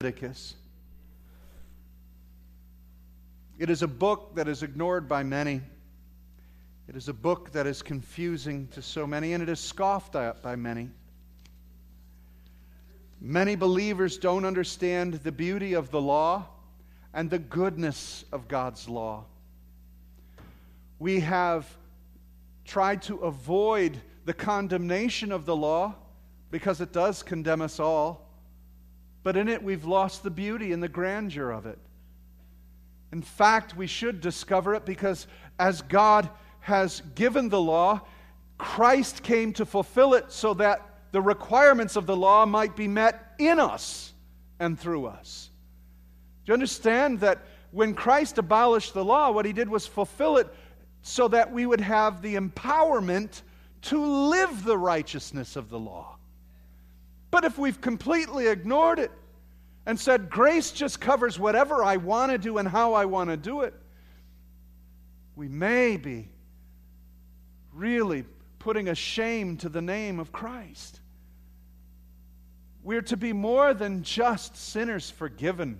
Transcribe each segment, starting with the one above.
Leviticus. It is a book that is ignored by many. It is a book that is confusing to so many, and it is scoffed at by many. Many believers don't understand the beauty of the law and the goodness of God's law. We have tried to avoid the condemnation of the law because it does condemn us all, but in it we've lost the beauty and the grandeur of it. In fact, we should discover it because as God has given the law, Christ came to fulfill it so that the requirements of the law might be met in us and through us. Do you understand that when Christ abolished the law, what he did was fulfill it so that we would have the empowerment to live the righteousness of the law? But if we've completely ignored it and said, grace just covers whatever I want to do and how I want to do it, we may be really putting a shame to the name of Christ. We're to be more than just sinners forgiven.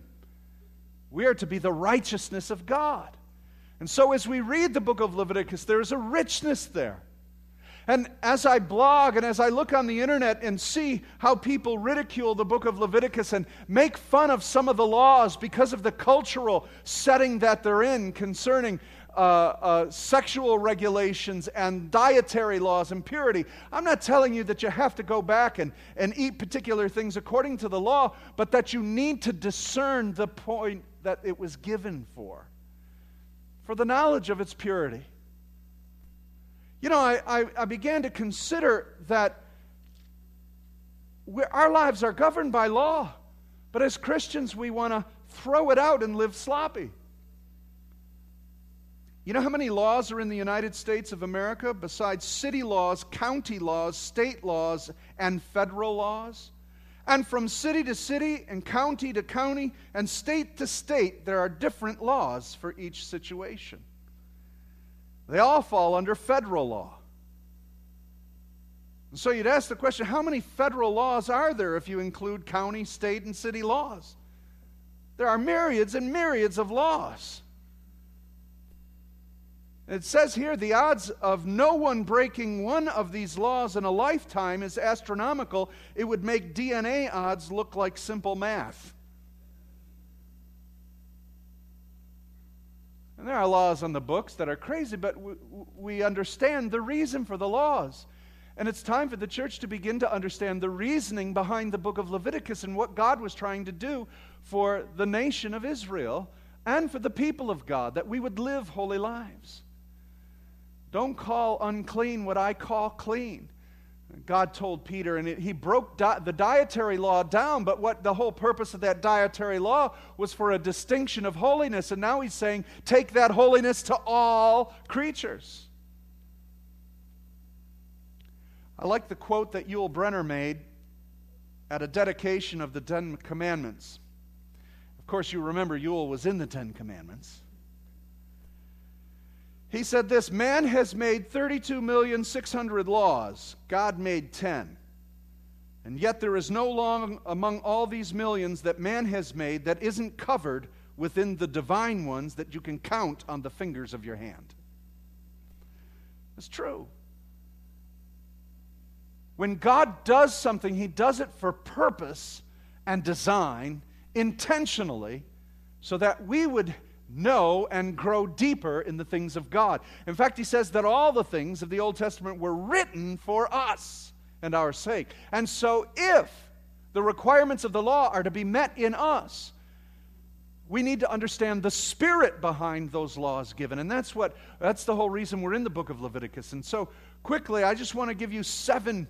We are to be the righteousness of God. And so, as we read the book of Leviticus, there is a richness there. And as I blog and as I look on the internet and see how people ridicule the book of Leviticus and make fun of some of the laws because of the cultural setting that they're in concerning uh, uh, sexual regulations and dietary laws and purity. I'm not telling you that you have to go back and, and eat particular things according to the law, but that you need to discern the point that it was given for, for the knowledge of its purity. You know, I, I, I began to consider that our lives are governed by law, but as Christians, we want to throw it out and live sloppy. You know how many laws are in the United States of America besides city laws, county laws, state laws, and federal laws? And from city to city, and county to county, and state to state, there are different laws for each situation. They all fall under federal law. And so you'd ask the question how many federal laws are there if you include county, state, and city laws? There are myriads and myriads of laws. It says here the odds of no one breaking one of these laws in a lifetime is astronomical. It would make DNA odds look like simple math. And there are laws on the books that are crazy, but we, we understand the reason for the laws. And it's time for the church to begin to understand the reasoning behind the book of Leviticus and what God was trying to do for the nation of Israel and for the people of God, that we would live holy lives. Don't call unclean what I call clean. God told Peter, and it, he broke di- the dietary law down, but what the whole purpose of that dietary law was for a distinction of holiness. And now he's saying, take that holiness to all creatures. I like the quote that Yul Brynner made at a dedication of the Ten Commandments. Of course, you remember Yul was in the Ten Commandments. He said this Man has made 32,600 laws, God made 10. And yet there is no law among all these millions that man has made that isn't covered within the divine ones that you can count on the fingers of your hand. It's true. When God does something, He does it for purpose and design, intentionally, so that we would know and grow deeper in the things of God. In fact, he says that all the things of the Old Testament were written for us and our sake. And so, if the requirements of the law are to be met in us, we need to understand the spirit behind those laws given. And that's what that's the whole reason we're in the book of Leviticus. And so quickly, I just want to give you seven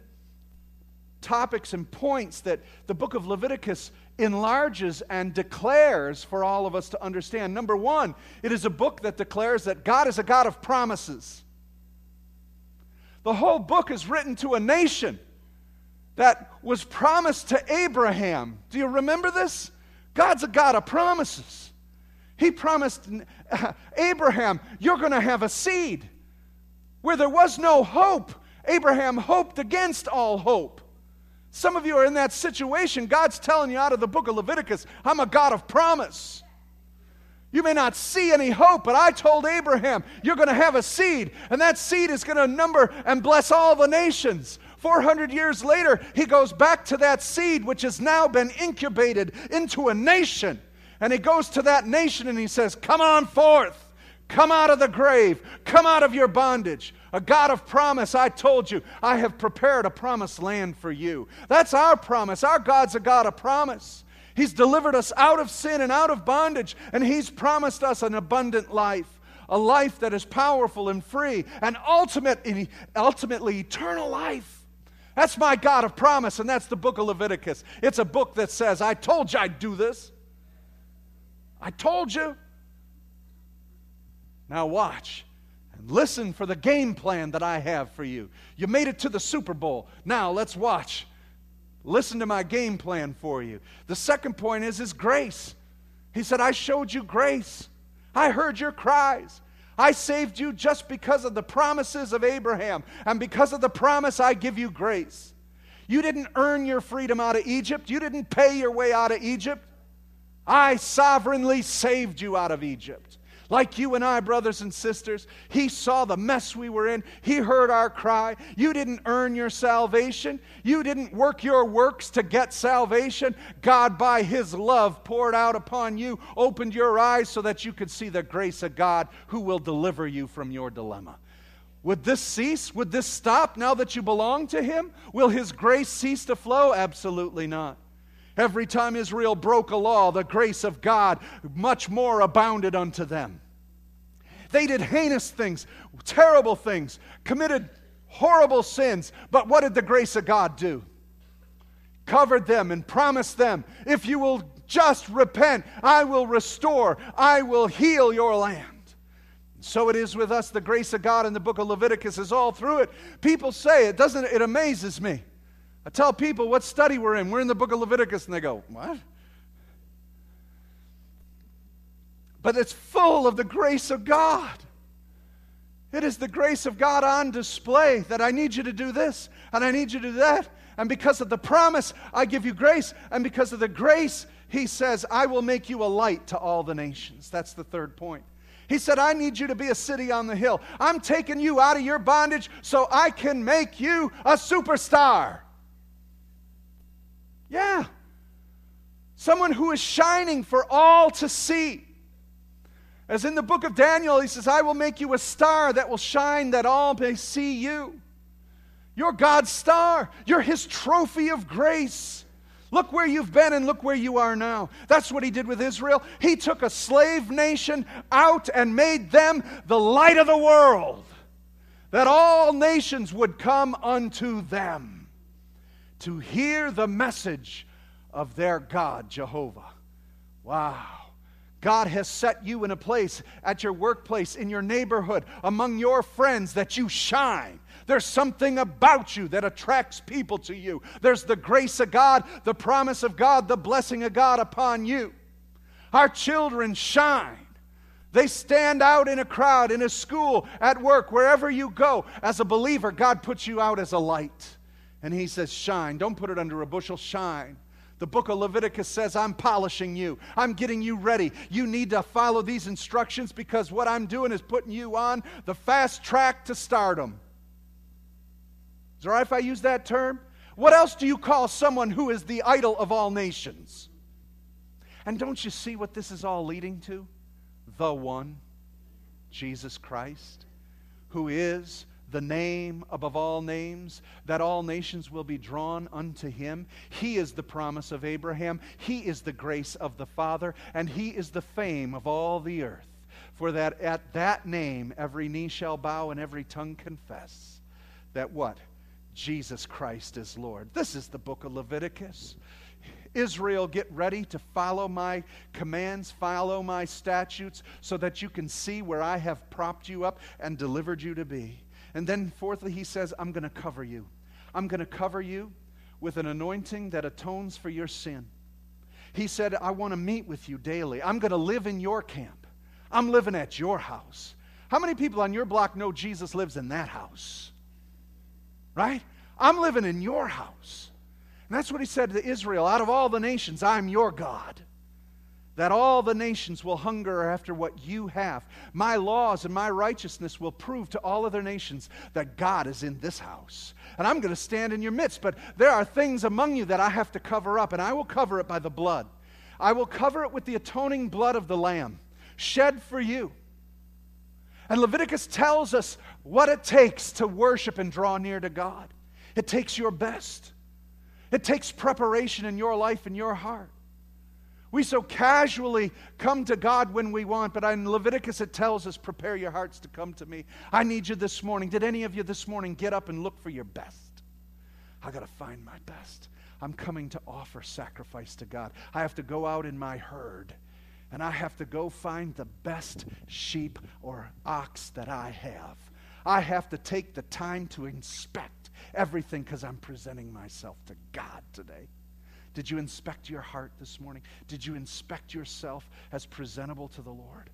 topics and points that the book of Leviticus enlarges and declares for all of us to understand. Number one, it is a book that declares that God is a God of promises. The whole book is written to a nation that was promised to Abraham. Do you remember this? God's a God of promises. He promised Abraham, You're going to have a seed. Where there was no hope, Abraham hoped against all hope Some of you are in that situation. God's telling you out of the book of Leviticus, I'm a God of promise. You may not see any hope, but I told Abraham, you're going to have a seed, and that seed is going to number and bless all the nations. 400 years later, he goes back to that seed, which has now been incubated into a nation. And he goes to that nation and he says, Come on forth. Come out of the grave. Come out of your bondage. A God of promise, I told you, I have prepared a promised land for you. That's our promise. Our God's a God of promise. He's delivered us out of sin and out of bondage, and He's promised us an abundant life, a life that is powerful and free, and ultimate, ultimately eternal life. That's my God of promise, and that's the book of Leviticus. It's a book that says, I told you I'd do this. I told you. Now watch and listen for the game plan that I have for you. You made it to the Super Bowl. Now let's watch Listen to my game plan for you. The second point is his grace. He said, I showed you grace. I heard your cries. I saved you just because of the promises of Abraham. And because of the promise, I give you grace. You didn't earn your freedom out of Egypt. You didn't pay your way out of Egypt. I sovereignly saved you out of Egypt like you and I, brothers and sisters. He saw the mess we were in. He heard our cry. You didn't earn your salvation, you didn't work your works to get salvation. God, by His love, poured out upon you, opened your eyes so that you could see the grace of God who will deliver you from your dilemma. Would this cease? Would this stop now that you belong to Him? Will His grace cease to flow? Absolutely not. Every time Israel broke a law, the grace of God much more abounded unto them. They did heinous things, terrible things, committed horrible sins, but what did the grace of God do? Covered them and promised them, if you will just repent, I will restore, I will heal your land. So it is with us. The grace of God in the book of Leviticus is all through it. People say it doesn't it amazes me. I tell people what study we're in. We're in the book of Leviticus, and they go, What? But it's full of the grace of God. It is the grace of God on display that I need you to do this, and I need you to do that. And because of the promise, I give you grace. And because of the grace, he says, I will make you a light to all the nations. That's the third point. He said, I need you to be a city on the hill. I'm taking you out of your bondage so I can make you a superstar. Yeah. Someone who is shining for all to see. As in the book of Daniel, he says, I will make you a star that will shine that all may see you. You're God's star, you're his trophy of grace. Look where you've been and look where you are now. That's what he did with Israel. He took a slave nation out and made them the light of the world, that all nations would come unto them to hear the message of their God, Jehovah. Wow. God has set you in a place at your workplace, in your neighborhood, among your friends that you shine. There's something about you that attracts people to you. There's the grace of God, the promise of God, the blessing of God upon you. Our children shine. They stand out in a crowd, in a school, at work, wherever you go. As a believer, God puts you out as a light. And he says, Shine. Don't put it under a bushel, shine. The book of Leviticus says, I'm polishing you. I'm getting you ready. You need to follow these instructions because what I'm doing is putting you on the fast track to stardom. Is it right if I use that term? What else do you call someone who is the idol of all nations? And don't you see what this is all leading to? The one, Jesus Christ, who is the name above all names, that all nations will be drawn unto him. He is the promise of Abraham. He is the grace of the Father, and he is the fame of all the earth. For that at that name every knee shall bow and every tongue confess that what? Jesus Christ is Lord. This is the book of Leviticus. Israel, get ready to follow my commands, follow my statutes, so that you can see where I have propped you up and delivered you to be. And then, fourthly, he says, I'm going to cover you. I'm going to cover you with an anointing that atones for your sin. He said, I want to meet with you daily. I'm going to live in your camp. I'm living at your house. How many people on your block know Jesus lives in that house? Right? I'm living in your house. And that's what he said to Israel out of all the nations, I'm your God. That all the nations will hunger after what you have. My laws and my righteousness will prove to all other nations that God is in this house. And I'm going to stand in your midst. But there are things among you that I have to cover up, and I will cover it by the blood. I will cover it with the atoning blood of the Lamb, shed for you. And Leviticus tells us what it takes to worship and draw near to God. It takes your best. It takes preparation in your life and your heart. We so casually come to God when we want, but in Leviticus it tells us, prepare your hearts to come to me. I need you this morning. Did any of you this morning get up and look for your best? I got to find my best. I'm coming to offer sacrifice to God. I have to go out in my herd and I have to go find the best sheep or ox that I have. I have to take the time to inspect everything because I'm presenting myself to God today. Did you inspect your heart this morning? Did you inspect yourself as presentable to the Lord?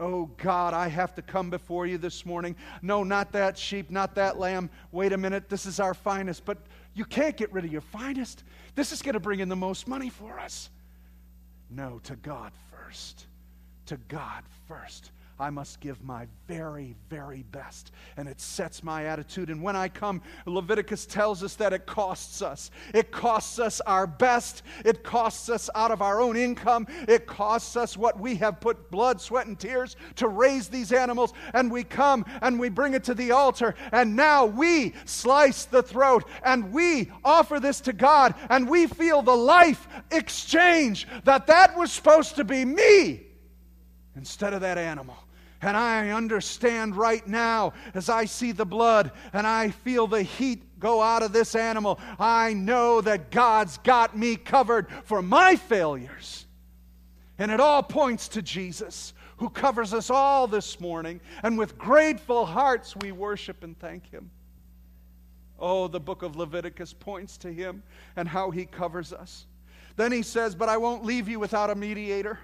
Oh God, I have to come before you this morning. No, not that sheep, not that lamb. Wait a minute, this is our finest. But you can't get rid of your finest. This is going to bring in the most money for us. No, to God first. To God first. I must give my very, very best. And it sets my attitude. And when I come, Leviticus tells us that it costs us. It costs us our best. It costs us out of our own income. It costs us what we have put blood, sweat, and tears to raise these animals. And we come and we bring it to the altar. And now we slice the throat and we offer this to God. And we feel the life exchange that that was supposed to be me instead of that animal. And I understand right now as I see the blood and I feel the heat go out of this animal, I know that God's got me covered for my failures. And it all points to Jesus, who covers us all this morning. And with grateful hearts, we worship and thank Him. Oh, the book of Leviticus points to Him and how He covers us. Then He says, But I won't leave you without a mediator.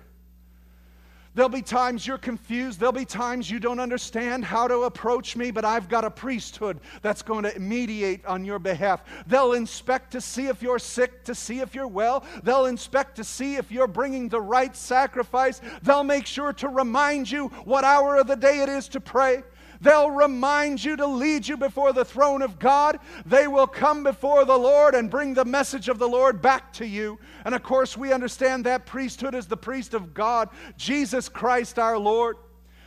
There'll be times you're confused. There'll be times you don't understand how to approach me, but I've got a priesthood that's going to mediate on your behalf. They'll inspect to see if you're sick, to see if you're well. They'll inspect to see if you're bringing the right sacrifice. They'll make sure to remind you what hour of the day it is to pray. They'll remind you to lead you before the throne of God. They will come before the Lord and bring the message of the Lord back to you. And of course, we understand that priesthood is the priest of God, Jesus Christ our Lord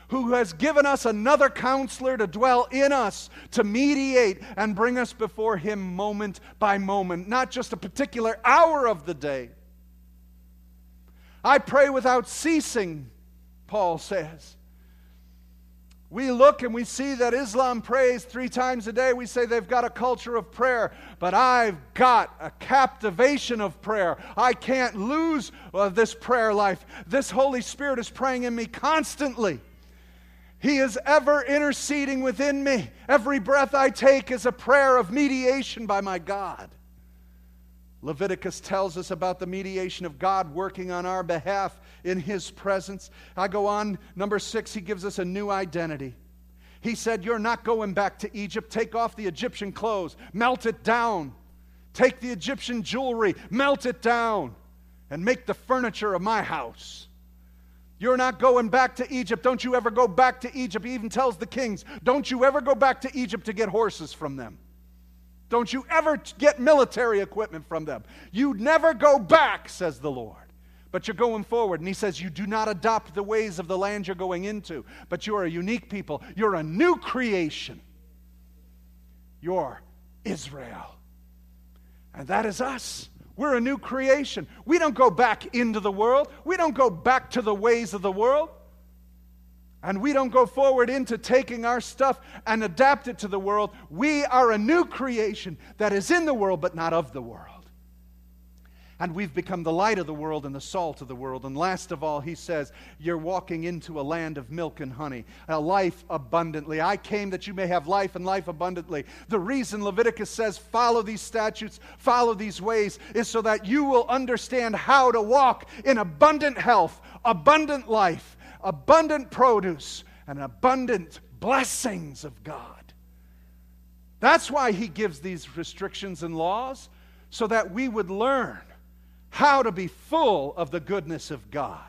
who has given us another counselor to dwell in us, to mediate and bring us before him moment by moment, not just a particular hour of the day. I pray without ceasing, Paul says. We look and we see that Islam prays three times a day. We say they've got a culture of prayer, but I've got a captivation of prayer. I can't lose uh, this prayer life. This Holy Spirit is praying in me constantly. He is ever interceding within me. Every breath I take is a prayer of mediation by my God. Leviticus tells us about the mediation of God working on our behalf in His presence. I go on, number six, He gives us a new identity. He said, You're not going back to Egypt. Take off the Egyptian clothes, melt it down. Take the Egyptian jewelry, melt it down, and make the furniture of my house. You're not going back to Egypt. Don't you ever go back to Egypt. He even tells the kings, Don't you ever go back to Egypt to get horses from them. Don't you ever get military equipment from them. You never go back, says the Lord. But you're going forward. And he says, You do not adopt the ways of the land you're going into, but you are a unique people. You're a new creation. You're Israel. And that is us. We're a new creation. We don't go back into the world, we don't go back to the ways of the world. And we don't go forward into taking our stuff and adapt it to the world. We are a new creation that is in the world but not of the world. And we've become the light of the world and the salt of the world. And last of all, he says, You're walking into a land of milk and honey, a life abundantly. I came that you may have life and life abundantly. The reason Leviticus says, Follow these statutes, follow these ways, is so that you will understand how to walk in abundant health, abundant life abundant produce and abundant blessings of God. That's why he gives these restrictions and laws, so that we would learn how to be full of the goodness of God.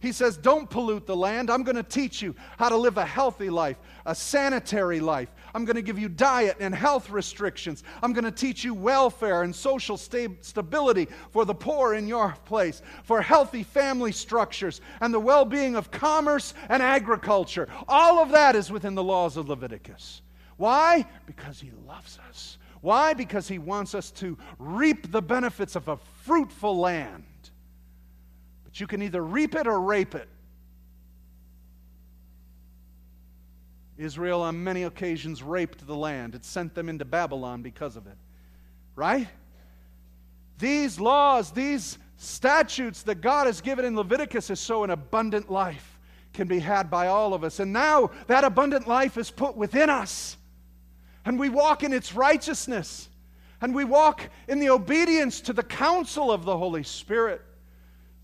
He says, Don't pollute the land. I'm going to teach you how to live a healthy life, a sanitary life. I'm going to give you diet and health restrictions. I'm going to teach you welfare and social sta- stability for the poor in your place, for healthy family structures, and the well being of commerce and agriculture. All of that is within the laws of Leviticus. Why? Because He loves us. Why? Because He wants us to reap the benefits of a fruitful land. But you can either reap it or rape it. Israel, on many occasions, raped the land. It sent them into Babylon because of it. Right? These laws, these statutes that God has given in Leviticus is so an abundant life can be had by all of us. And now that abundant life is put within us. And we walk in its righteousness. And we walk in the obedience to the counsel of the Holy Spirit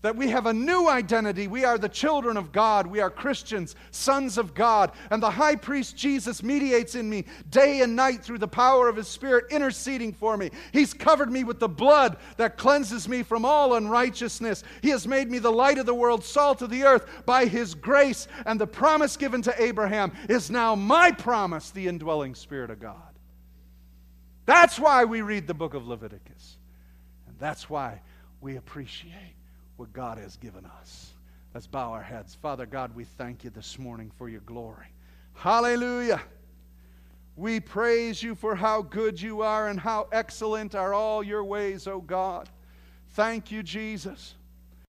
that we have a new identity. We are the children of God. We are Christians, sons of God. And the high priest Jesus mediates in me day and night through the power of his Spirit, interceding for me. He's covered me with the blood that cleanses me from all unrighteousness. He has made me the light of the world, salt of the earth by his grace. And the promise given to Abraham is now my promise, the indwelling Spirit of God. That's why we read the book of Leviticus. And that's why we appreciate what God has given us. Let's bow our heads. Father God, we thank you this morning for your glory. Hallelujah. We praise you for how good you are and how excellent are all your ways, O God. Thank you, Jesus.